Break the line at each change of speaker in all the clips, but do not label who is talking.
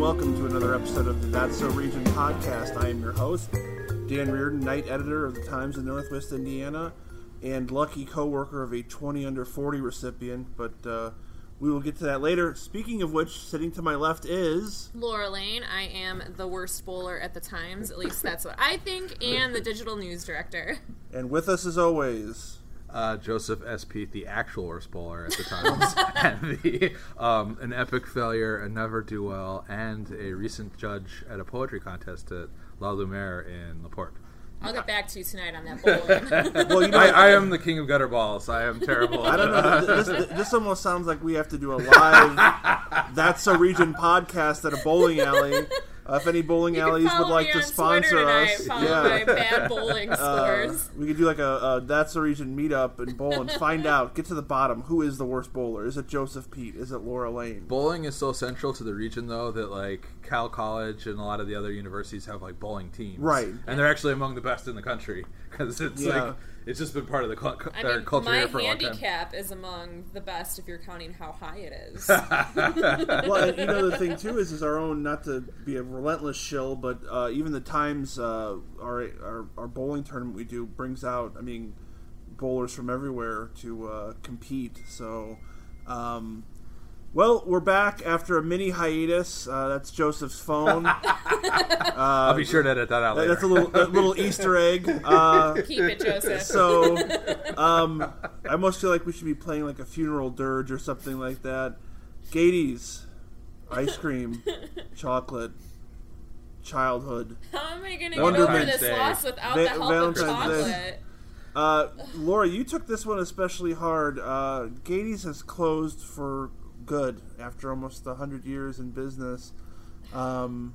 And welcome to another episode of the That's So Region podcast. I am your host, Dan Reardon, night editor of the Times of Northwest Indiana, and lucky co-worker of a 20 under 40 recipient. But uh, we will get to that later. Speaking of which, sitting to my left is
Laura Lane. I am the worst bowler at the Times. At least that's what I think, and the digital news director.
and with us as always.
Uh, Joseph S. Pete, the actual worst bowler at the time, and the um, an epic failure, a never do well, and a recent judge at a poetry contest at La Lumiere in Laporte.
I'll get back to you tonight on that bowling.
Well, you know,
I, I am the king of gutter balls. I am terrible.
I don't know. This, this, this almost sounds like we have to do a live That's a Region podcast at a bowling alley. Uh, if any bowling
You
alleys would like
me
to
on
sponsor
Twitter
us,
tonight, follow my bad bowling
Uh, we could do like a, a that's a region meetup and bowl and find out, get to the bottom. Who is the worst bowler? Is it Joseph Pete? Is it Laura Lane?
Bowling is so central to the region, though, that like Cal College and a lot of the other universities have like bowling teams,
Right.
And they're actually among the best in the country because it's
Yeah.
like it's just been part of the cu-
I mean,
culture
my
here for a long time.
handicap is among the best if you're counting how high it is.
well, and you know the thing too is, is our own not to be a relentless shill, but uh, even the times uh, our, our our bowling tournament we do brings out. I mean, bowlers from everywhere to uh, compete. So, um, well, we're back after a mini hiatus. Uh, that's Joseph's phone.
I'll be sure to edit that out later.
that's a little a little Easter egg. Uh,
Keep it, Joseph.
So, um, I almost feel like we should be playing like a funeral dirge or something like that. Gayety's, ice cream, chocolate, childhood.
how am I going to get over this
Day.
loss without
Va-
the help
Valentine's
of
Day.
chocolate?
Uh, Laura, you took this one especially hard. Uh, Gayety's has closed for good after almost hundred years in business. Um,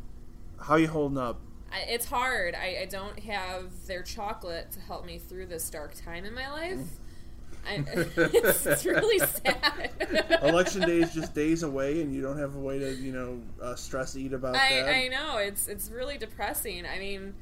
how you holding up?
I, it's hard. I, I don't have their chocolate to help me through this dark time in my life. I, it's, it's really sad.
Election day is just days away, and you don't have a way to, you know, uh, stress eat about that.
I, I know it's it's really depressing. I mean,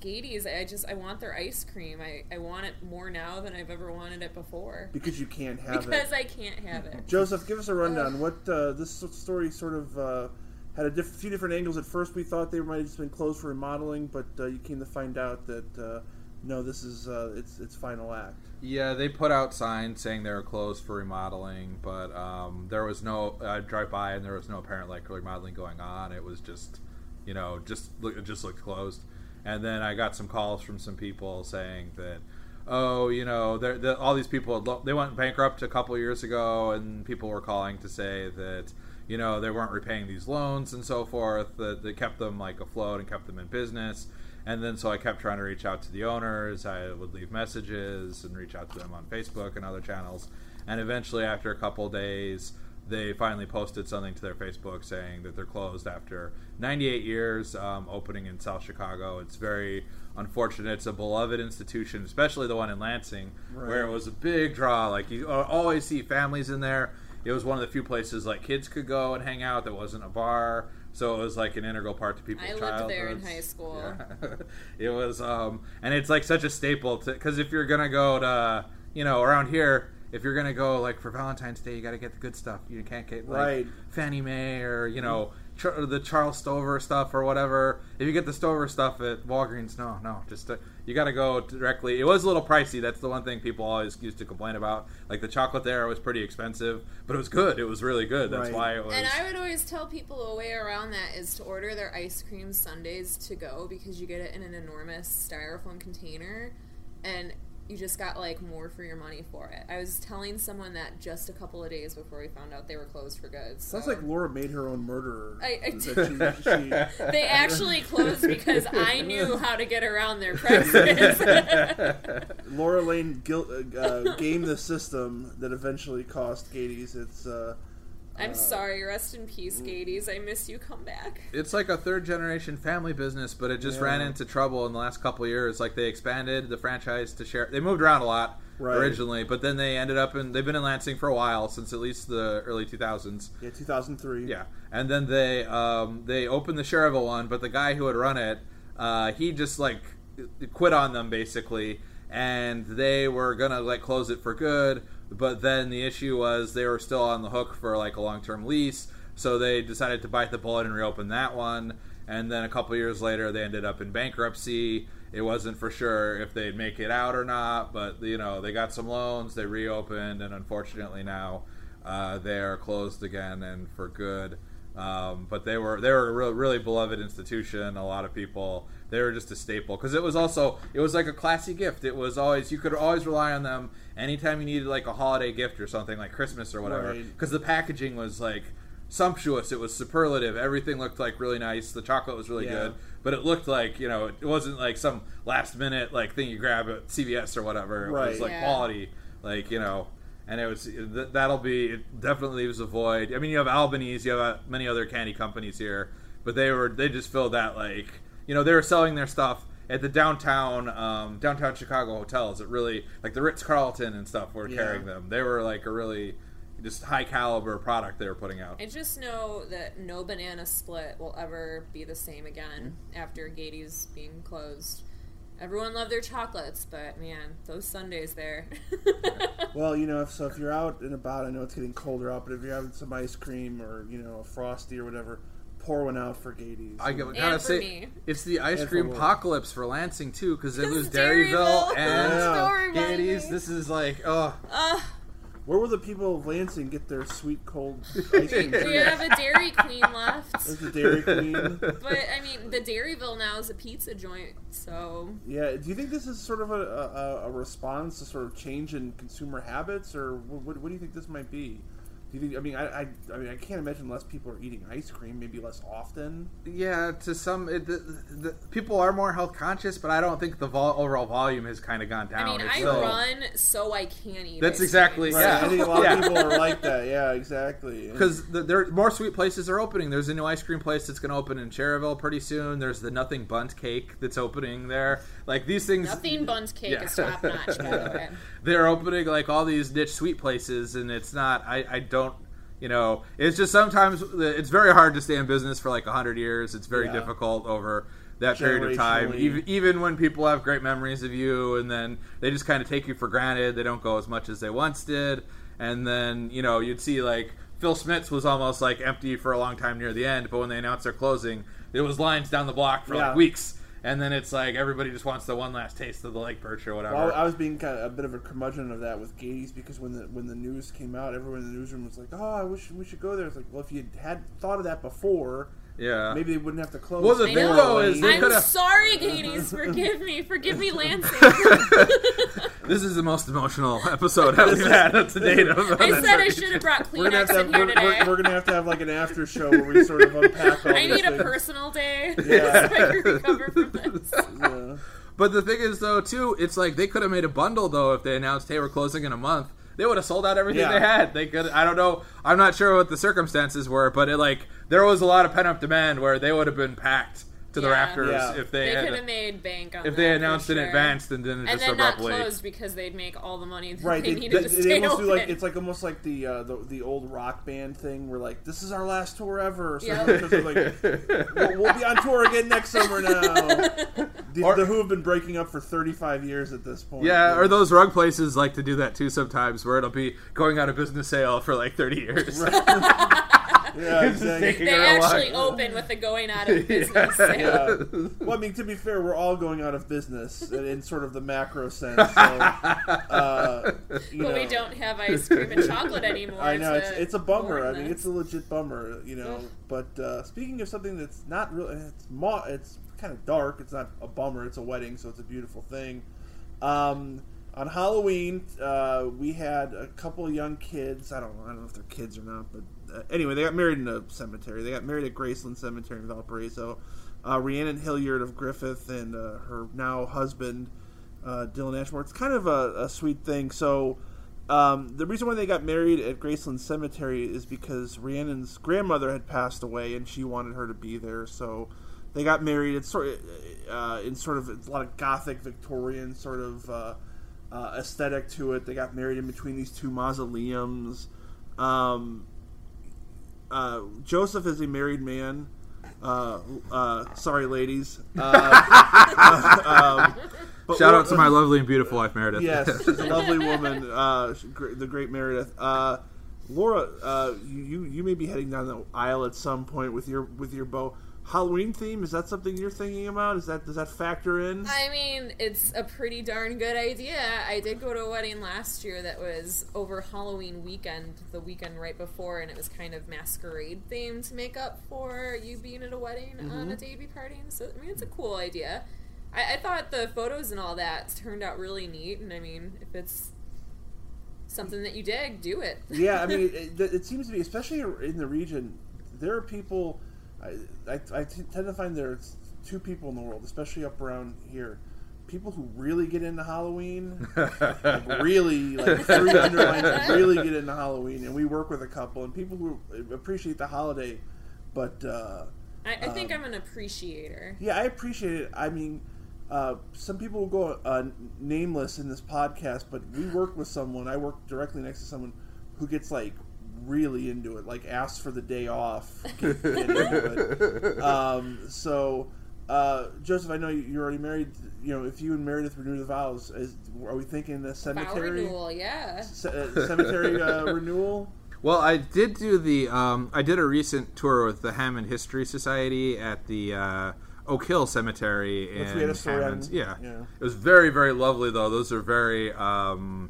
Gayety's. I just I want their ice cream. I, I want it more now than I've ever wanted it before
because you can't have it.
because I can't have it.
Joseph, give us a rundown. What uh, this story sort of uh, had a diff- few different angles. At first, we thought they might have just been closed for remodeling, but uh, you came to find out that uh, no, this is uh, its its final act.
Yeah, they put out signs saying they were closed for remodeling, but um, there was no. I drive by and there was no apparent like remodeling going on. It was just, you know, just look, it just looked closed. And then I got some calls from some people saying that, oh, you know, they're, they're, all these people lo- they went bankrupt a couple years ago, and people were calling to say that, you know, they weren't repaying these loans and so forth. That, that kept them like afloat and kept them in business. And then so I kept trying to reach out to the owners. I would leave messages and reach out to them on Facebook and other channels. And eventually, after a couple days, they finally posted something to their Facebook saying that they're closed after 98 years, um, opening in South Chicago. It's very unfortunate. It's a beloved institution, especially the one in Lansing, where it was a big draw. Like you uh, always see families in there. It was one of the few places like kids could go and hang out that wasn't a bar. So it was like an integral part to people's
I lived
childhoods.
there in high school.
Yeah. it was, um, and it's like such a staple to because if you're gonna go to, you know, around here, if you're gonna go like for Valentine's Day, you got to get the good stuff. You can't get like
Right.
Fannie May or you know Char- the Charles Stover stuff or whatever. If you get the Stover stuff at Walgreens, no, no, just uh, you got to go directly. It was a little pricey. That's the one thing people always used to complain about. Like the chocolate there was pretty expensive, but it was good. It was really good. That's
Right.
why it was.
And I would always tell people a way around that is to order their ice cream sundaes to go because you get it in an enormous styrofoam container and you just got like more for your money for it. I was telling someone that just a couple of days before we found out they were closed for good. So.
Sounds like Laura made her own murderer.
I- I
she- she-
they actually closed because I knew how to get around their prices.
Laura Lane gil- uh, uh, gamed the system that eventually cost Gayety's its. Uh,
I'm sorry. Rest in peace, Gades. I miss you. Come back.
It's like a third generation family business, but it just
Yeah.
ran into trouble in the last couple of years. Like they expanded the franchise to share. They moved around a lot
Right.
originally, but then they ended up in. They've been in Lansing for a while since at least the early 2000s.
yeah, 2003.
Yeah, and then they um, they opened the Schererville one, but the guy who had run it, uh, he just like quit on them basically, and they were gonna like close it for good. But then the issue was they were still on the hook for like a long term lease. So they decided to bite the bullet and reopen that one. And then a couple years later, they ended up in bankruptcy. It wasn't for sure if they'd make it out or not, but you know they got some loans, they reopened, and unfortunately now uh, they are closed again and for good. Um, but they were they were a real, really beloved institution. A lot of people they were just a staple because it was also it was like a classy gift. It was always you could always rely on them anytime you needed like a holiday gift or something like Christmas or whatever
Right.
because the packaging was like sumptuous. It was superlative. Everything looked like really nice. The chocolate was really
Yeah.
good, but it looked like you know it wasn't like some last minute like thing you grab at CVS or whatever. It was like
Yeah.
quality, like you know. And it was th- that'll be it definitely leaves a void. I mean, you have Albanese, you have uh, many other candy companies here, but they were they just filled that like you know they were selling their stuff at the downtown um, downtown Chicago hotels. It really like the Ritz Carlton and stuff were
Yeah.
carrying them. They were like a really just high caliber product they were putting out.
I just know that no banana split will ever be the same again after Gayety's being closed. Everyone loved their chocolates, but man, those sundaes there.
Well, you know, if, so if you're out and about, I know it's getting colder out, but if you're having some ice cream or you know a frosty or whatever, pour one out for Gayety's.
I gotta
And for
say,
me.
it's the ice
And
cream
Will.
apocalypse for Lansing too, because it was
Dairyville.
Dairyville and
Yeah.
Story Gayety's.
This is like, oh,
Ugh,
Where will the people of Lansing get their sweet cold ice cream?
we have a Dairy Queen left.
There's a Dairy Queen.
But I mean, the Dairyville now is a pizza joint, so
Yeah, do you think this is sort of a, a, a response to sort of change in consumer habits, or what, what, what do you think this might be? Do you think? I mean, I, I, I mean, I can't imagine less people are eating ice cream, maybe less often.
yeah. To some, it, the, the, people are more health conscious, but I don't think the vol- overall volume has kind of gone down.
I mean,
It's
I
still-
run so I can eat.
That's
ice
exactly-
cream.
Right.
Yeah.
I think a lot
Yeah.
of people are like that. Yeah, exactly.
Because the, there more sweet places are opening. There's a new ice cream place that's going to open in Schererville pretty soon. There's the Nothing Bundt Cake that's opening there. Like these things,
Nothing buns cake
Yeah.
is top notch, by the way.
they're opening like all these niche sweet places, and it's not. I, I don't. You know, it's just sometimes it's very hard to stay in business for like hundred years. It's very
Yeah.
difficult over that period of time. Even even when people have great memories of you, and then they just kind of take you for granted. They don't go as much as they once did, and then you know you'd see like Phil Smith's was almost like empty for a long time near the end, but when they announced their closing, it was lines down the block for
Yeah.
like weeks. And then it's like everybody just wants the one last taste of the lake perch or whatever.
Well, I was being kind of a bit of a curmudgeon of that with Gayety's because when the when the news came out, everyone in the newsroom was like, "Oh, I wish we should go there." It's like, well, if you had thought of that before,
yeah.
maybe they wouldn't have to close.
Well, the
I
thing
know.
though is they
I'm
could have.
sorry, Gayety's. Forgive me. Forgive me, Lansing.
This is the most emotional episode that we've had to date. Of
I said I should have brought
we're gonna have
Kleenex
to have,
in here
we're,
today.
we're, we're gonna have to have like an after show where we sort of unpack all
I
these
need a
things.
personal day
Yeah.
so I can recover from this.
Yeah.
But the thing is, though, too, it's like they could have made a bundle though if they announced, "Hey, we're closing in a month." They would have sold out everything
Yeah.
they had. They could. I don't know. I'm not sure what the circumstances were, but it like there was a lot of pent up demand where they would have been packed to the
Yeah.
rafters
Yeah.
if they,
They
had
could have made bank on
if
that
they
for
announced in advance and then
and
just
then not
abruptly.
closed because they'd make all the money that
Right,
they
they,
needed
they,
to
they
stay
almost
open.
do like it's like almost like the, uh, the the old rock band thing where like this is our last tour ever. So
Yep.
because they're like, we'll, we'll be on tour again next summer now. The,
Or-
the Who have been breaking up for 35 years at this point.
Yeah, or those rug places like to do that too sometimes, where it'll be going out of business sale for like 30 years.
yeah,
It's just
exactly.
taking
they
her a
actually open with the going out of business sale.
Yeah. Well, I mean, to be fair, we're all going out of business in, in sort of the macro sense. So, uh, you
But
know,
we don't have ice cream and chocolate anymore.
I know it's, it's a bummer. I mean, it's a legit bummer, you know. But uh, speaking of something that's not really, it's mo- it's kind of dark. It's not a bummer. It's a wedding, so it's a beautiful thing. Um, on Halloween, uh, we had a couple of young kids. I don't, I don't know if they're kids or not, but uh, anyway, they got married in a cemetery. They got married at Graceland Cemetery in Valparaiso. Uh, Rhiannon Hilliard of Griffith and uh, her now husband uh, Dylan Ashmore. It's kind of a, a sweet thing. So um, the reason why they got married at Graceland Cemetery is because Rhiannon's grandmother had passed away, and she wanted her to be there. So they got married. It's sort of uh, in sort of a lot of Gothic Victorian sort of uh, uh, aesthetic to it. They got married in between these two mausoleums. Um, uh, Joseph is a married man. Uh, uh, sorry, ladies. Uh, um, but
Shout out to my lovely and beautiful wife Meredith.
Yes, she's a lovely woman. Uh, the great Meredith. Uh, Laura, uh, you, you you may be heading down the aisle at some point with your with your beau. Halloween theme is that something you're thinking about? Is that does that factor in?
I mean, it's a pretty darn good idea. I did go to a wedding last year that was over Halloween weekend, the weekend right before, and it was kind of masquerade themed to make up for you being at a wedding on mm-hmm. a day be partying. So, I mean, it's a cool idea. I, I thought the photos and all that turned out really neat, and I mean, if it's something that you dig, do it.
yeah, I mean, it, it seems to be, especially in the region, there are people. I, I, I t- tend to find there's two people in the world, especially up around here. People who really get into Halloween, like really, like three underlines, really get into Halloween, and we work with a couple, and people who appreciate the holiday, but uh,
I, I think
Um,
I'm an appreciator.
yeah, I appreciate it. I mean, uh, some people will go uh, nameless in this podcast, but we work with someone. I work directly next to someone who gets like really into it, like asks for the day off. Get, get into it. Um, so, uh, Joseph, I know you- you're already married. You know, if you and Meredith renew the vows, is, are we thinking a
Vow
cemetery
renewal, yeah.
ce- uh, cemetery uh, renewal?
Well, I did do the. Um, I did a recent tour with the Hammond History Society at the uh, Oak Hill Cemetery
Which
in
we had a story
Hammond. Yeah.
Yeah.
it was very, very lovely. Though those are very um,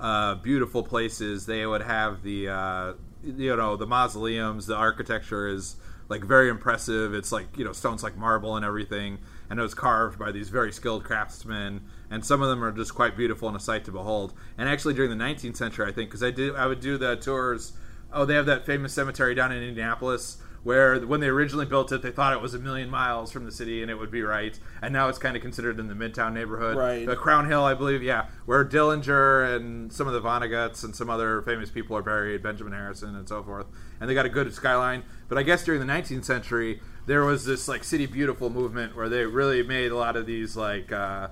uh, beautiful places. They would have the uh, you know the mausoleums. The architecture is like very impressive. It's like you know stones like marble and everything, and it was carved by these very skilled craftsmen. And some of them are just quite beautiful and a sight to behold. And actually, during the 19th century, I think, because I did, I would do the tours. Oh, they have that famous cemetery down in Indianapolis where when they originally built it, they thought it was a million miles from the city and it would be right. And now it's kind of considered in the Midtown neighborhood.
Right.
The Crown Hill, I believe, yeah, where Dillinger and some of the Vonnegut's and some other famous people are buried, Benjamin Harrison and so forth. And they got a good skyline. But I guess during the 19th century, there was this like city beautiful movement where they really made a lot of these like uh,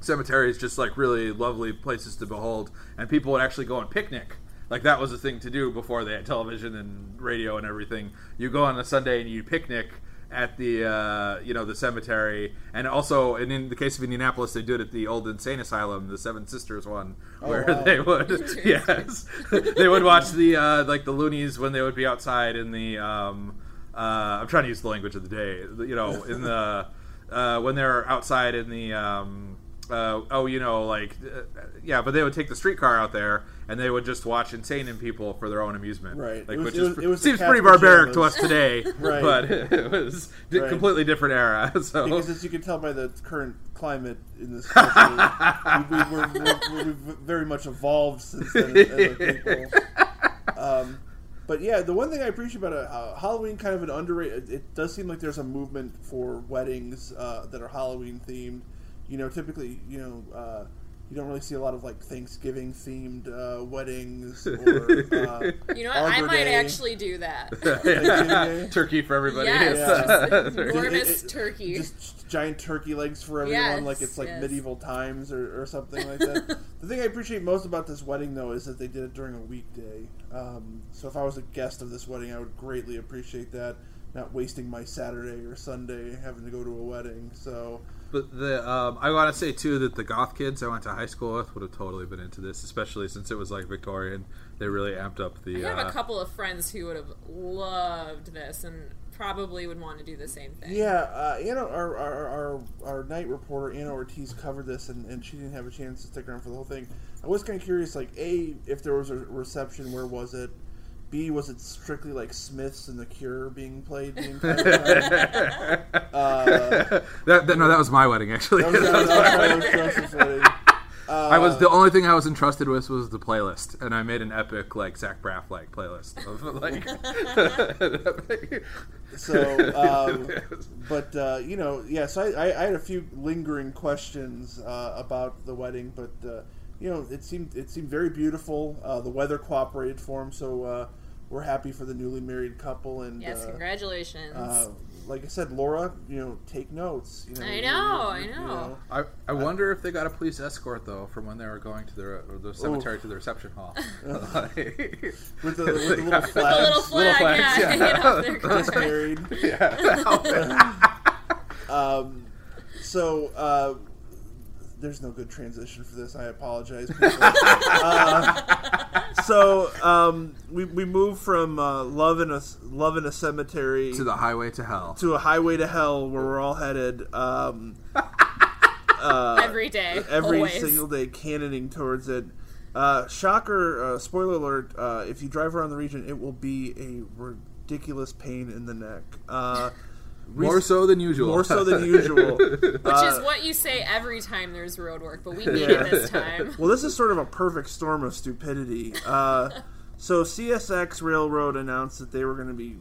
cemeteries just like really lovely places to behold, and people would actually go and picnic. Like that was a thing to do before they had television and radio and everything. You go on a Sunday and you picnic at the uh, you know the cemetery, and also and in the case of Indianapolis, they do it at the old insane asylum, the Seven Sisters one, where
wow.
they would yes they would watch the uh, like the loonies when they would be outside in the um, uh, I'm trying to use the language of the day, you know, in the uh, when they're outside in the um, uh, oh, you know, like uh, yeah, but they would take the streetcar out there and they would just watch insane in people for their own amusement,
Right.
Like,
It was-
which
it
is,
was- it was
seems pretty barbaric to us today,
Right.
but it was a
Right.
completely different era. So
Because as you can tell by the current climate in this country, we, we, we're, we're, we've very much evolved since then as, as people. Um, but yeah, the one thing I appreciate about uh, Halloween, kind of an underrated. It does seem like there's a movement for weddings uh, that are Halloween themed. You know, typically, you know, uh, you don't really see a lot of like Thanksgiving themed uh, weddings or uh,
You know what? I might
Day.
actually do that.
Turkey for everybody.
Yes,
Yeah.
just enormous
It- it-
turkey.
Just giant turkey legs for everyone,
Yes,
like it's like
yes.
medieval times or, or something like that. the thing I appreciate most about this wedding, though, is that they did it during a weekday. Um, so if I was a guest of this wedding, I would greatly appreciate that. Not wasting my Saturday or Sunday having to go to a wedding. So
But the um, I want to say too that the goth kids I went to high school with would have totally been into this, especially since it was like Victorian. They really amped up the.
I have
uh,
a couple of friends who would have loved this and probably would want to do the same thing.
yeah, uh, Anna, our, our, our, our night reporter Anna Ortiz covered this, and, and she didn't have a chance to stick around for the whole thing. I was kind of curious, like a if there was a reception, where was it? B was it strictly like Smiths and The Cure being played the entire time? Uh,
that, that- no, that was my wedding actually.
That was, that was, that was wedding. Uh,
I was the only thing I was entrusted with was the playlist, and I made an epic like Zach Braff like playlist of like.
so, um, but uh, you know, yeah. So I, I, I had a few lingering questions uh, about the wedding, but uh, you know, it seemed it seemed very beautiful. Uh, the weather cooperated for them, so uh, we're happy for the newly married couple. And
Yes,
uh,
congratulations.
uh, like I said, Laura, you know, take notes. You know,
I
you-
know,
you-
I
you
know.
I, I wonder if they got a police escort though from when they were going to their or the cemetery
Oof.
to the reception hall.
with the, with the little
got-
With
flags.
little flag,
flags,
yeah,
yeah.
hanging off
just married.
yeah.
Um, so uh, there's no good transition for this. I apologize. uh, so um, we we move from uh, love in a love in a cemetery
to the highway to hell.
to a highway to hell where we're all headed. Um, uh,
Every day,
every
always.
single day cannoning towards it. Uh, shocker! Uh, spoiler alert! Uh, if you drive around the region, it will be a ridiculous pain in the neck.
More so than usual.
more so than usual.
Which
Uh,
is what you say every time there's road work, but we mean
Yeah.
it this time.
well, this is sort of a perfect storm of stupidity. Uh, so CSX Railroad announced that they were going to be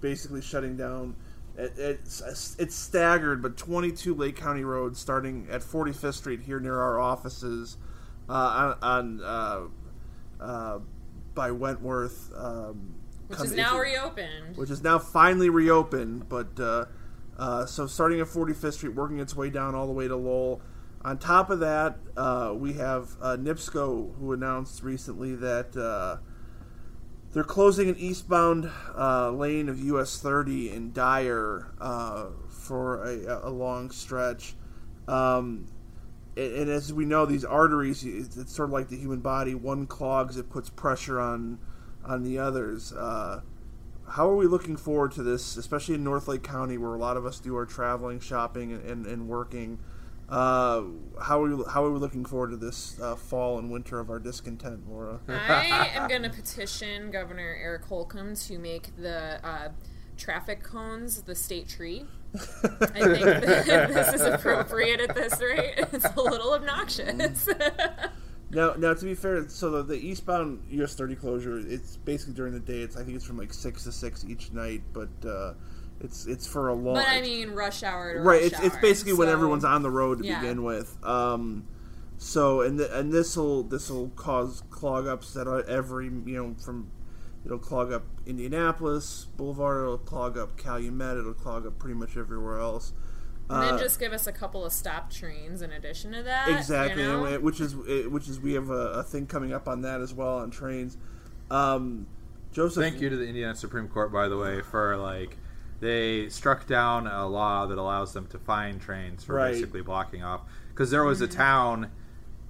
basically shutting down. It, it's, it's staggered, but 22 Lake County roads starting at 45th Street here near our offices uh, on, on uh, uh, by Wentworth. Um,
Which is now
you-
reopened.
which is now finally reopened. But uh, uh, so starting at 45th Street, working its way down all the way to Lowell. On top of that, uh, we have uh, NIPSCO, who announced recently that uh, they're closing an eastbound uh, lane of US 30 in Dyer uh, for a, a long stretch. Um, and, as we know, these arteries, it's sort of like the human body. One clogs, it puts pressure on on the others. Uh, how are we looking forward to this, especially in North Lake County, where a lot of us do our traveling, shopping, and, and, and working? Uh, how are we how are we looking forward to this uh, fall and winter of our discontent, Laura?
I am going to petition Governor Eric Holcomb to make the uh, traffic cones the state tree. I think this is appropriate at this rate. It's a little obnoxious.
Now, now to be fair, so the, the eastbound US 30 closure, it's basically during the day. It's I think it's from like six to six each night, but uh, it's it's for a long.
but I mean, rush hour to
right,
rush
it's it's
hour,
basically when everyone's on the road to
Yeah.
begin with. Um, so and the, and this will this will cause clog ups at every you know from it'll clog up Indianapolis Boulevard, it'll clog up Calumet, it'll clog up pretty much everywhere else.
And then
Uh,
just give us a couple of stop trains in addition to that.
exactly,
you know?
and which is which is we have a, a thing coming up on that as well on trains. Um, Joseph,
Thank you to the Indiana Supreme Court, by the way, for like they struck down a law that allows them to fine trains for
Right.
basically blocking off. Because there was a town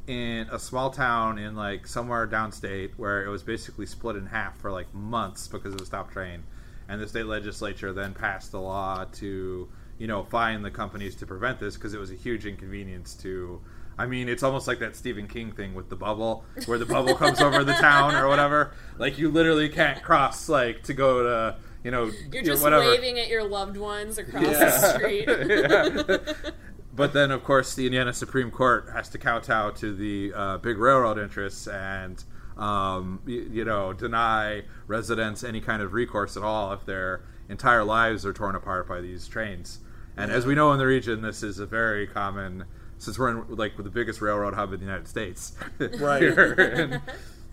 in a small town in like somewhere downstate where it was basically split in half for like months because of a stop train, and the state legislature then passed a law to you know fine the companies to prevent this because it was a huge inconvenience to. I mean, it's almost like that Stephen King thing with the bubble, where the bubble comes over the town or whatever. Like you literally can't cross, like to go to, you know,
You're just
whatever.
waving at your loved ones across
Yeah.
the street.
Yeah. But then, of course, the Indiana Supreme Court has to kowtow to the uh, big railroad interests and, um, you, you know, deny residents any kind of recourse at all if their entire lives are torn apart by these trains. And as we know in the region, this is a very common, since we're in like the biggest railroad hub in the United States.
Right.
here. And-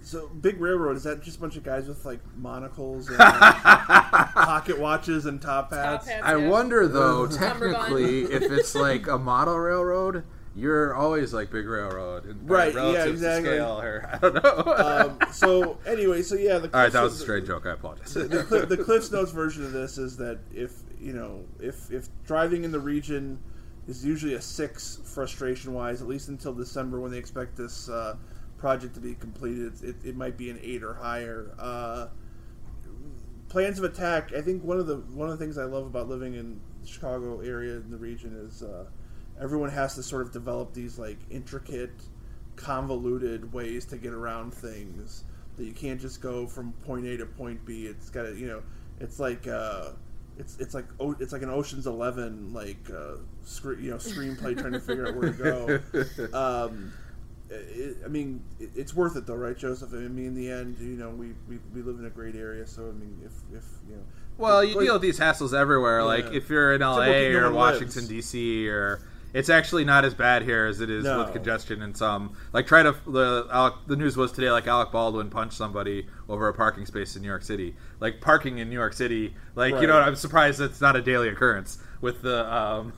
So big railroad is that just a bunch of guys with like monocles and like, pocket watches and top hats?
Top hats,
I
yeah.
wonder though, technically, if it's like a model railroad, you're always like big railroad, and
Right, yeah,
relative to
exactly.
Scale, or I don't know.
Um, so anyway, so yeah, the
All right, that was a
Cliffs-
straight joke. I apologize.
The, the, the Cliffs Notes version of this is that if you know if if driving in the region is usually a six frustration wise, at least until December when they expect this uh, project to be completed, it, it might be an eight or higher. Uh, plans of attack. I think one of the one of the things I love about living in the Chicago area in the region is uh, everyone has to sort of develop these like intricate, convoluted ways to get around things that you can't just go from point A to point B. It's got to you know, it's like. It's, it's like oh, it's like an Ocean's Eleven like uh, scre- you know screenplay trying to figure out where to go. Um, it, I mean, it, it's worth it though, right, Joseph? I mean, in the end, you know, we, we, we live in a great area, so I mean, if, if you know,
Well, you
like-
deal with these hassles everywhere. Like if you're in LA
where no
or Washington. D.C. or it's actually not as bad here as it is
No.
with congestion and some. Like try to the Alec, the news was today like Alec Baldwin punched somebody over a parking space in New York City. Like parking in New York City, like you know, I'm surprised that's not a daily occurrence with the um,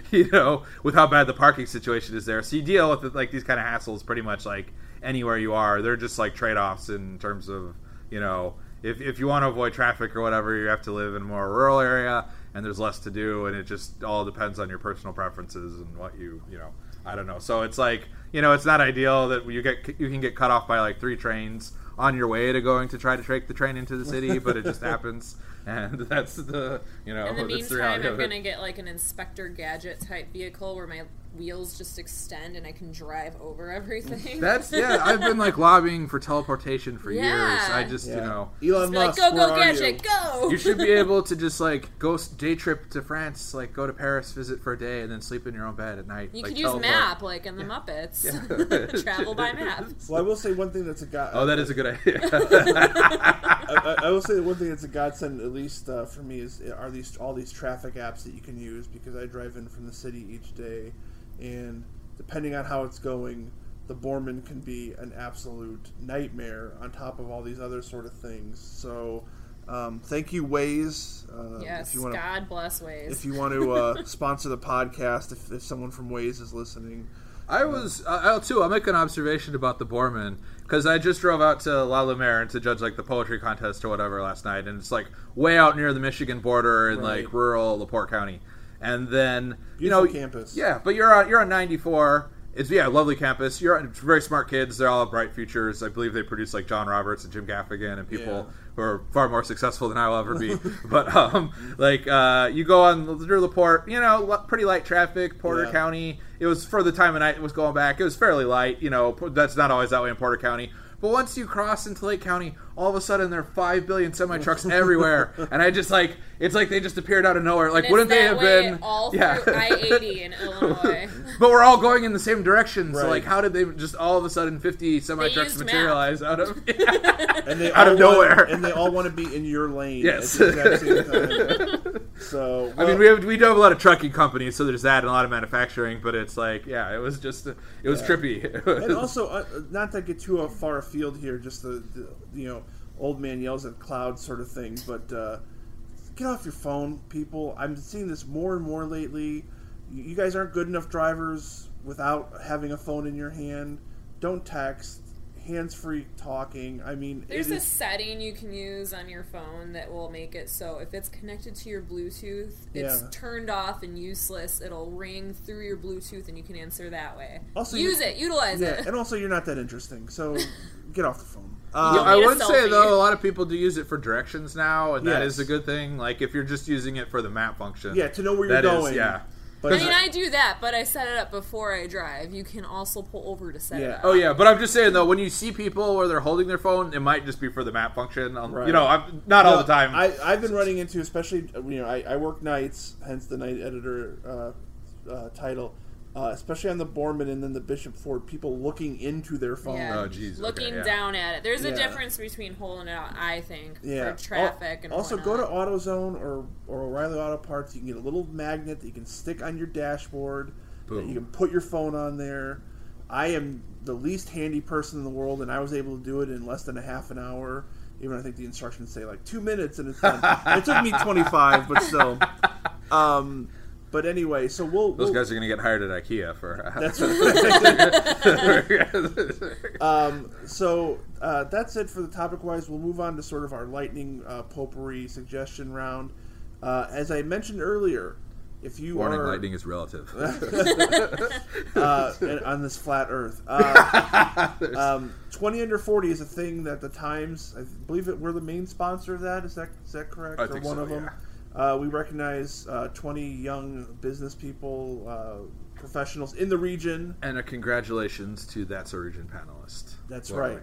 you know with how bad the parking situation is there. So you deal with like these kind of hassles pretty much like anywhere you are. They're just like trade offs in terms of you know if, if you want to avoid traffic or whatever, you have to live in a more rural area and there's less to do, and it just all depends on your personal preferences and what you you know. I don't know. So it's like you know, it's not ideal that you get you can get cut off by like three trains on your way to going to try to take the train into the city, but it just happens, and that's the you know.
In the
that's the
meantime,
reality
I'm gonna get like an Inspector Gadget type vehicle where my wheels just extend and I can drive over everything.
That's yeah. I've been like lobbying for teleportation for years. I just
Yeah.
you know.
Elon
Be like,
Musk,
go, go, Gadget,
you?
go!
You should be able to just like go day trip to France, like go to Paris, visit for a day, and then sleep in your own bed at night.
You
like,
could use
teleport.
map like in the Muppets.
Yeah.
Travel by map.
Well, I will say one thing that's a god.
Oh, that is a good idea.
I, I- I will say one thing that's a godsend, at least uh, for me, is are these all these traffic apps that you can use because I drive in from the city each day, and depending on how it's going, the Borman can be an absolute nightmare on top of all these other sort of things. So, um, thank you, Waze. Uh,
Yes,
if you want to,
God bless Waze.
if you want to uh, sponsor the podcast, if, if someone from Waze is listening,
I was uh, I'll too. I'll make an observation about the Borman because I just drove out to La Lumiere to judge like the poetry contest or whatever last night, and it's like way out near the Michigan border in
Right.
like rural Laporte County, and then you
Beautiful
know
campus.
Yeah, but you're on you're on 94. It's yeah, lovely campus. You're very smart kids. They're all have bright futures. I believe they produce like John Roberts and Jim Gaffigan and people
Yeah.
who are far more successful than I will ever be. but um, like uh, you go on through Laporte, you know, pretty light traffic. Porter
Yeah.
County. It was for the time of night it was going back. It was fairly light. You know, that's not always that way in Porter County. But once you cross into Lake County, all of a sudden there are five billion semi trucks everywhere, and I just like it's like they just appeared out of nowhere. Like,
And
wouldn't
it's
they have
way
been?
all
yeah.
through I-80 in Illinois?
But we're all going in the same direction. So
Right.
like, how did they just all of a sudden fifty semi trucks
used map.
materialize out of?
and they
Out
all
of nowhere.
want, and they all want to be in your lane
Yes.
at the exact same time. So,
I mean, we have we do have a lot of trucking companies, so there's that and a lot of manufacturing. But it's like, yeah, it was just it was trippy. It was-
and also uh, not to get too uh, far afield here, just the, the you know old man yells at clouds sort of thing. But uh, get off your phone, people. I'm seeing this more and more lately. You, guys aren't good enough drivers without having a phone in your hand. Don't text. Hands free talking. I mean,
There's a
is-
setting you can use on your phone that will make it so if it's connected to your Bluetooth, it's
Yeah.
turned off and useless. It'll ring through your Bluetooth and you can answer that way.
Also,
use it, utilize
yeah,
it.
and also you're not that interesting. So get off the phone.
You
Um,
I
need a
would say though, a lot of people do use it for directions now, and that
Yes.
is a good thing. Like if you're just using it for the map function,
yeah, to know where you're
that is-
going.
yeah.
But
I mean, I do that, but I set it up before I drive. You can also pull over to set it up.
Oh yeah, but I'm just saying though, when you see people where they're holding their phone, it might just be for the map function. Um,
Right.
You know, I'm, not all the time.
I, I've been running into, especially you know, I, I work nights, hence the night editor uh, uh, title. Uh, especially on the Borman and then the Bishop Ford, people looking into their phone.
Yeah.
Oh, jeez, okay,
Looking
yeah.
down at it. There's a
Yeah.
difference between holding it out, I think,
Yeah.
for traffic and
also, go to. AutoZone or or O'Reilly Auto Parts. You can get a little magnet that you can stick on your dashboard. That you can put your phone on there. I am the least handy person in the world, and I was able to do it in less than a half an hour. Even I think the instructions say like two minutes, and it's done. it took me twenty five, but still. Um, but anyway, so we'll,
Those
we'll
guys are going to get hired at IKEA for.
that's right. Um, so uh, that's it for the topic wise. We'll move on to sort of our lightning uh, potpourri suggestion round. Uh, as I mentioned earlier, if you
Warning:
are
lightning is relative.
uh, on this flat Earth, uh, um, twenty under forty is a thing that the Times, I believe it, we're the main sponsor of that. Is that is that correct?
I
or
think
one
so,
of them. Uh, we recognize uh, twenty young business people, uh, professionals in the region.
and a congratulations to that's a region panelist.
That's right.
Lane.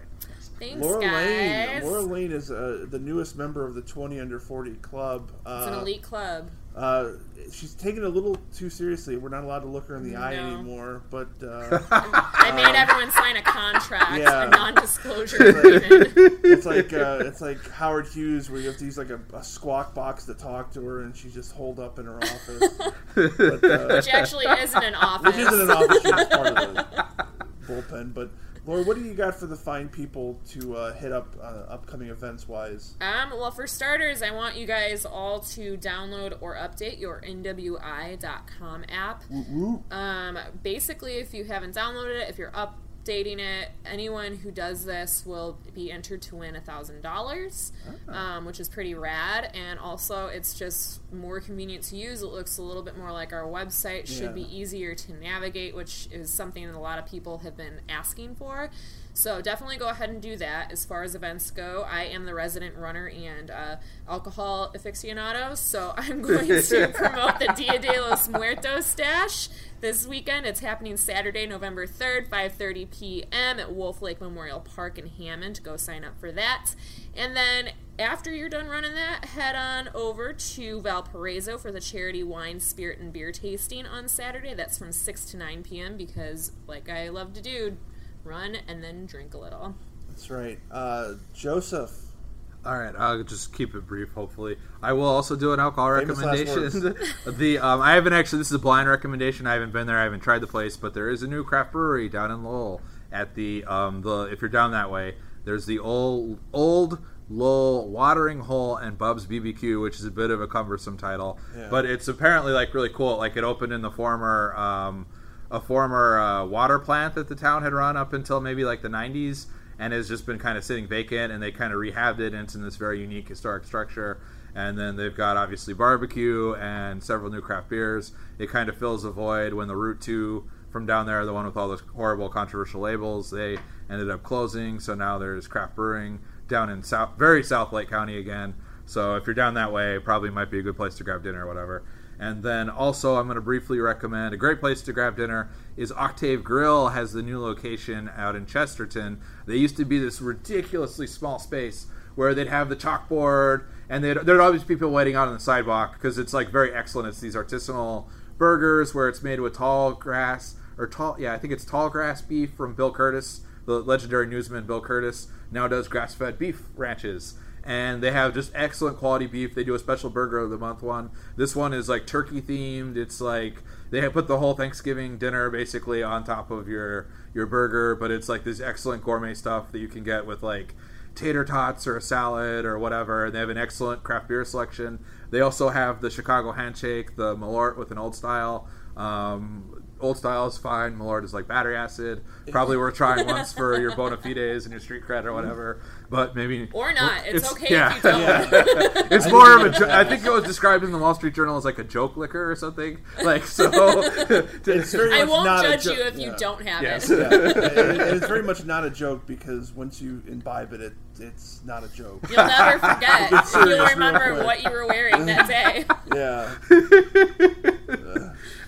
Thanks,
Laura Lane. Laura Lane is uh, the newest member of the 20 under 40 club. Uh,
it's an elite club.
Uh, she's taken a little too seriously. We're not allowed to look her in the eye anymore. But uh,
I made everyone sign a contract,
yeah.
a non-disclosure agreement.
it's like uh, it's like Howard Hughes, where you have to use like a, a squawk box to talk to her, and she's just holed up in her office. but, uh,
Which actually isn't an office.
which isn't an office; she's part of the bullpen. But Laura, what do you got for the fine people to uh, hit up uh, upcoming events wise?
Um, well, for starters, I want you guys all to download or update your NWI.com app. Um, basically, if you haven't downloaded it, if you're up updating it. Anyone who does this will be entered to win a thousand dollars,
Ah.
um, which is pretty rad. And also, it's just more convenient to use. It looks a little bit more like our website. Should
Yeah.
be easier to navigate, which is something that a lot of people have been asking for. So definitely go ahead and do that. As far as events go, I am the resident runner and uh, alcohol aficionado, so I'm going to promote the Dia de los Muertos Dash this weekend. It's happening Saturday, November 3rd, 5:30 p.m. at Wolf Lake Memorial Park in Hammond. Go sign up for that. And then after you're done running that, head on over to Valparaiso for the charity wine, spirit, and beer tasting on Saturday. That's from 6 to 9 p.m. because, like I love to do, run and then drink a little.
That's right. Uh, Joseph.
All right, I'll just keep it brief. Hopefully, I will also do an alcohol
Famous
recommendation. the um, I haven't actually. This is a blind recommendation. I haven't been there. I haven't tried the place, but there is a new craft brewery down in Lowell. At the um, the if you're down that way, there's the old old Lowell Watering Hole and Bub's BBQ, which is a bit of a cumbersome title,
Yeah.
but it's apparently like really cool. Like it opened in the former. Um, a former uh, water plant that the town had run up until maybe like the 90s and has just been kind of sitting vacant and they kind of rehabbed it into this very unique historic structure. And then they've got obviously barbecue and several new craft beers. It kind of fills a void when the route 2 from down there the one with all those horrible controversial labels they ended up closing. So now there's craft brewing down in south very south lake county again. So if you're down that way probably might be a good place to grab dinner or whatever and then also, I'm going to briefly recommend a great place to grab dinner is Octave Grill has the new location out in Chesterton. They used to be this ridiculously small space where they'd have the chalkboard and there'd always be people waiting out on the sidewalk because it's like very excellent. It's these artisanal burgers where it's made with tall grass or tall, yeah, I think it's tall grass beef from Bill Kurtis, the legendary newsman Bill Kurtis now does grass-fed beef ranches and they have just excellent quality beef. They do a special burger of the month one. This one is like turkey themed. It's like they put the whole Thanksgiving dinner basically on top of your your burger, but it's like this excellent gourmet stuff that you can get with like tater tots or a salad or whatever. And they have an excellent craft beer selection. They also have the Chicago Handshake, the Malort with an old style. Um, old style is fine. Malort is like battery acid. Probably worth trying once for your bona fides and your street cred or whatever. But maybe
Or not. It's, okay
yeah.
if you don't.
it's more of a. Jo- I think it was described in the Wall Street Journal as like a joke liquor or something. Like so.
It's very
I won't
not
judge
jo-
you if
yeah.
you don't have
Yes.
it.
Yeah, and and it's very much not a joke because once you imbibe it, it it's not a joke.
You'll never forget. You'll remember what you were wearing that day.
Yeah,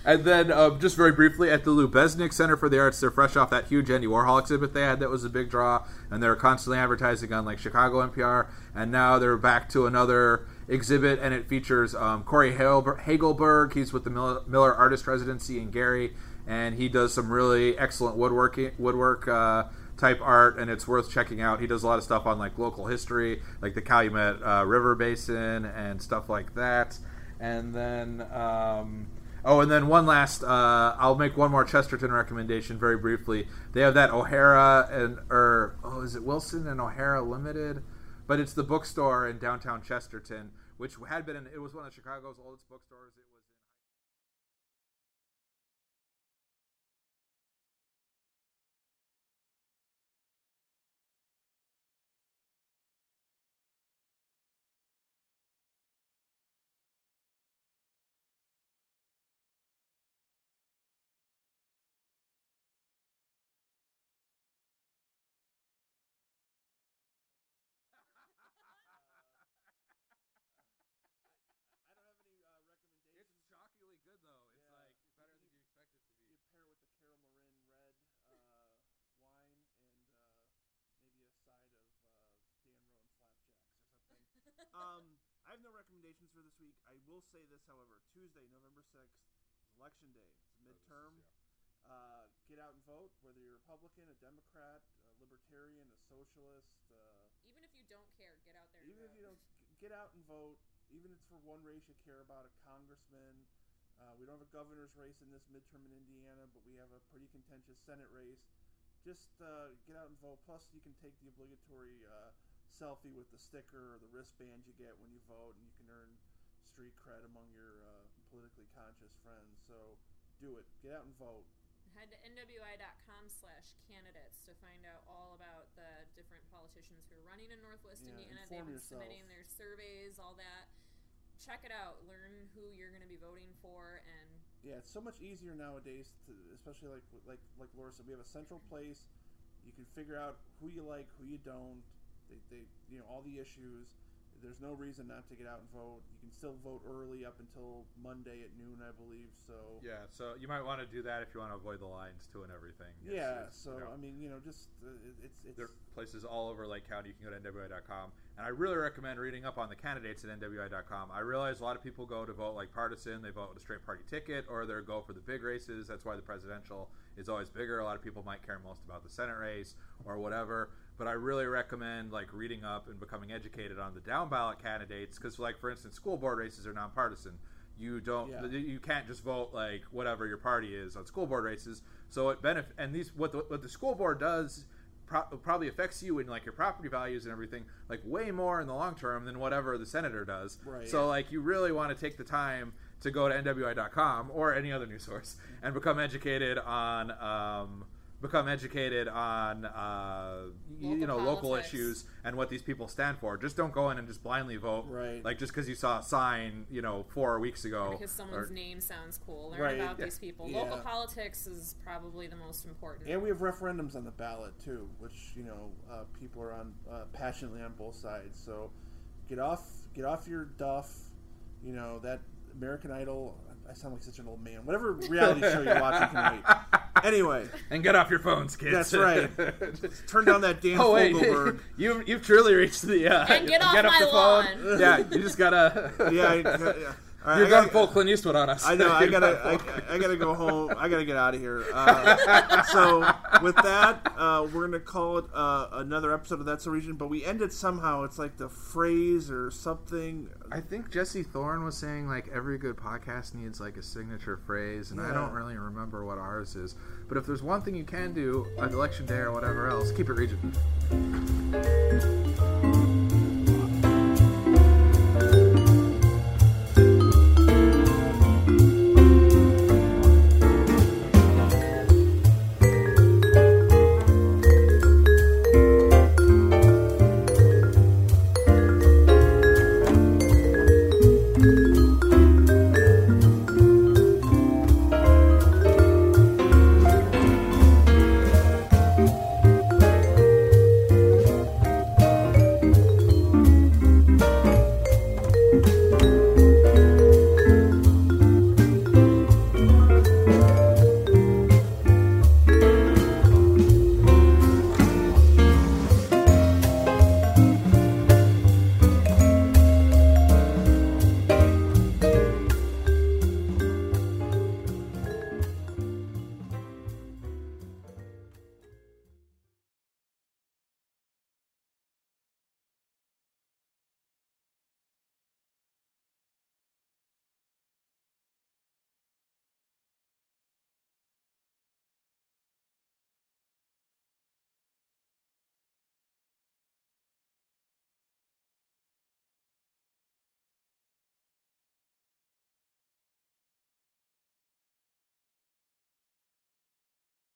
And then, um, just very briefly, at the Lubeznik Center for the Arts, they're fresh off that huge Andy Warhol exhibit they had that was a big draw, and they're constantly advertising on like Chicago NPR. And now they're back to another exhibit, and it features um, Corey Hagelberg. He's with the Miller, Miller Artist Residency in Gary, and he does some really excellent woodworking woodwork. Uh, type art and it's worth checking out he does a lot of stuff on like local history like the calumet uh, river basin and stuff like that and then um, Oh, and then one last. Uh, I'll make one more Chesterton recommendation very briefly. They have that O'Hara and or oh, is it Wilson and O'Hara Limited? But it's the bookstore in downtown Chesterton, which had been in, it was one of Chicago's oldest bookstores. It was in. It's shockingly good though. It's
Yeah.
like better than you expect it to be.
you pair it with the Carol Marin red uh, wine and uh, maybe a side of uh, Dan Rowan flapjacks or something. um, I have no recommendations for this week. I will say this, however: Tuesday, November sixth, is election day. It's midterm. Uh, get out and vote, whether you're a Republican, a Democrat, a Libertarian, a Socialist. Uh,
Even if you don't care, get out there. and
even if
vote.
you don't get out and vote, even if it's for one race you care about, a congressman. Uh, we don't have a governor's race in this midterm in Indiana, but we have a pretty contentious Senate race. Just uh, get out and vote. Plus, you can take the obligatory uh, selfie with the sticker or the wristband you get when you vote, and you can earn street cred among your uh, politically conscious friends. So, do it. Get out and vote.
head to nwi.com slash candidates to find out all about the different politicians who are running in Northwest
Yeah,
Indiana. They've been
yourself.
submitting their surveys, all that. Check it out. Learn who you're going to be voting for, and
Yeah, it's so much easier nowadays, to, especially like like like Laura said. We have a central place. You can figure out who you like, who you don't. They, they you know all the issues. There's no reason not to get out and vote. You can still vote early up until Monday at noon, I believe. So
Yeah, so you might want to do that if you want to avoid the lines too and everything. It's-
yeah.
it's,
So
you know,
I mean, you know, just uh, it's it's
there are places all over Lake County. You can go to NWI.com. And I really recommend reading up on the candidates at NWI.com. I realize a lot of people go to vote like partisan. They vote with a straight party ticket, or they go for the big races. That's why the presidential is always bigger. A lot of people might care most about the Senate race or whatever. But I really recommend like reading up and becoming educated on the down ballot candidates because, like for instance, school board races are nonpartisan. You don't.
Yeah.
You can't just vote like whatever your party is on school board races. So it benefit and these what the, what the school board does pro- probably affects you and like your property values and everything like way more in the long term than whatever the senator does.
Right.
So like you really want to take the time to go to nwi.com or any other news source and become educated on um, become educated on uh, you
Local
know local issues and what these people stand for. Just don't go in and just blindly vote.
Right.
Like just because you saw a sign you know four weeks ago
because someone's
or-
name sounds cool. Learn
Right.
about
Yeah.
these people.
Yeah.
Local politics is probably the most important.
And we have referendums on the ballot too, which you know uh, people are on uh, passionately on both sides. So get off, get off your duff. You know that American Idol. I sound like such an old man. Whatever reality show you're watching tonight. Anyway,
and get off your phones, kids.
That's right. turn down that Dan
Oh wait,
Fogelberg.
you you've truly reached the uh,
And get off
up
my
the phone.
lawn.
Yeah, you just gotta.
Yeah, I, yeah. All right,
You're
I
going
gotta-
full Clint Eastwood on us.
I know. I gotta. I, I gotta go home. I gotta get out of here. Uh, so with that, uh, we're gonna call it uh, another episode of That's the Region. But we ended somehow. It's like the phrase or something.
I think Jesse Thorn was saying like every good podcast needs like a signature phrase, and I don't really remember what ours is. But if there's one thing you can do on election day or whatever else, keep it region.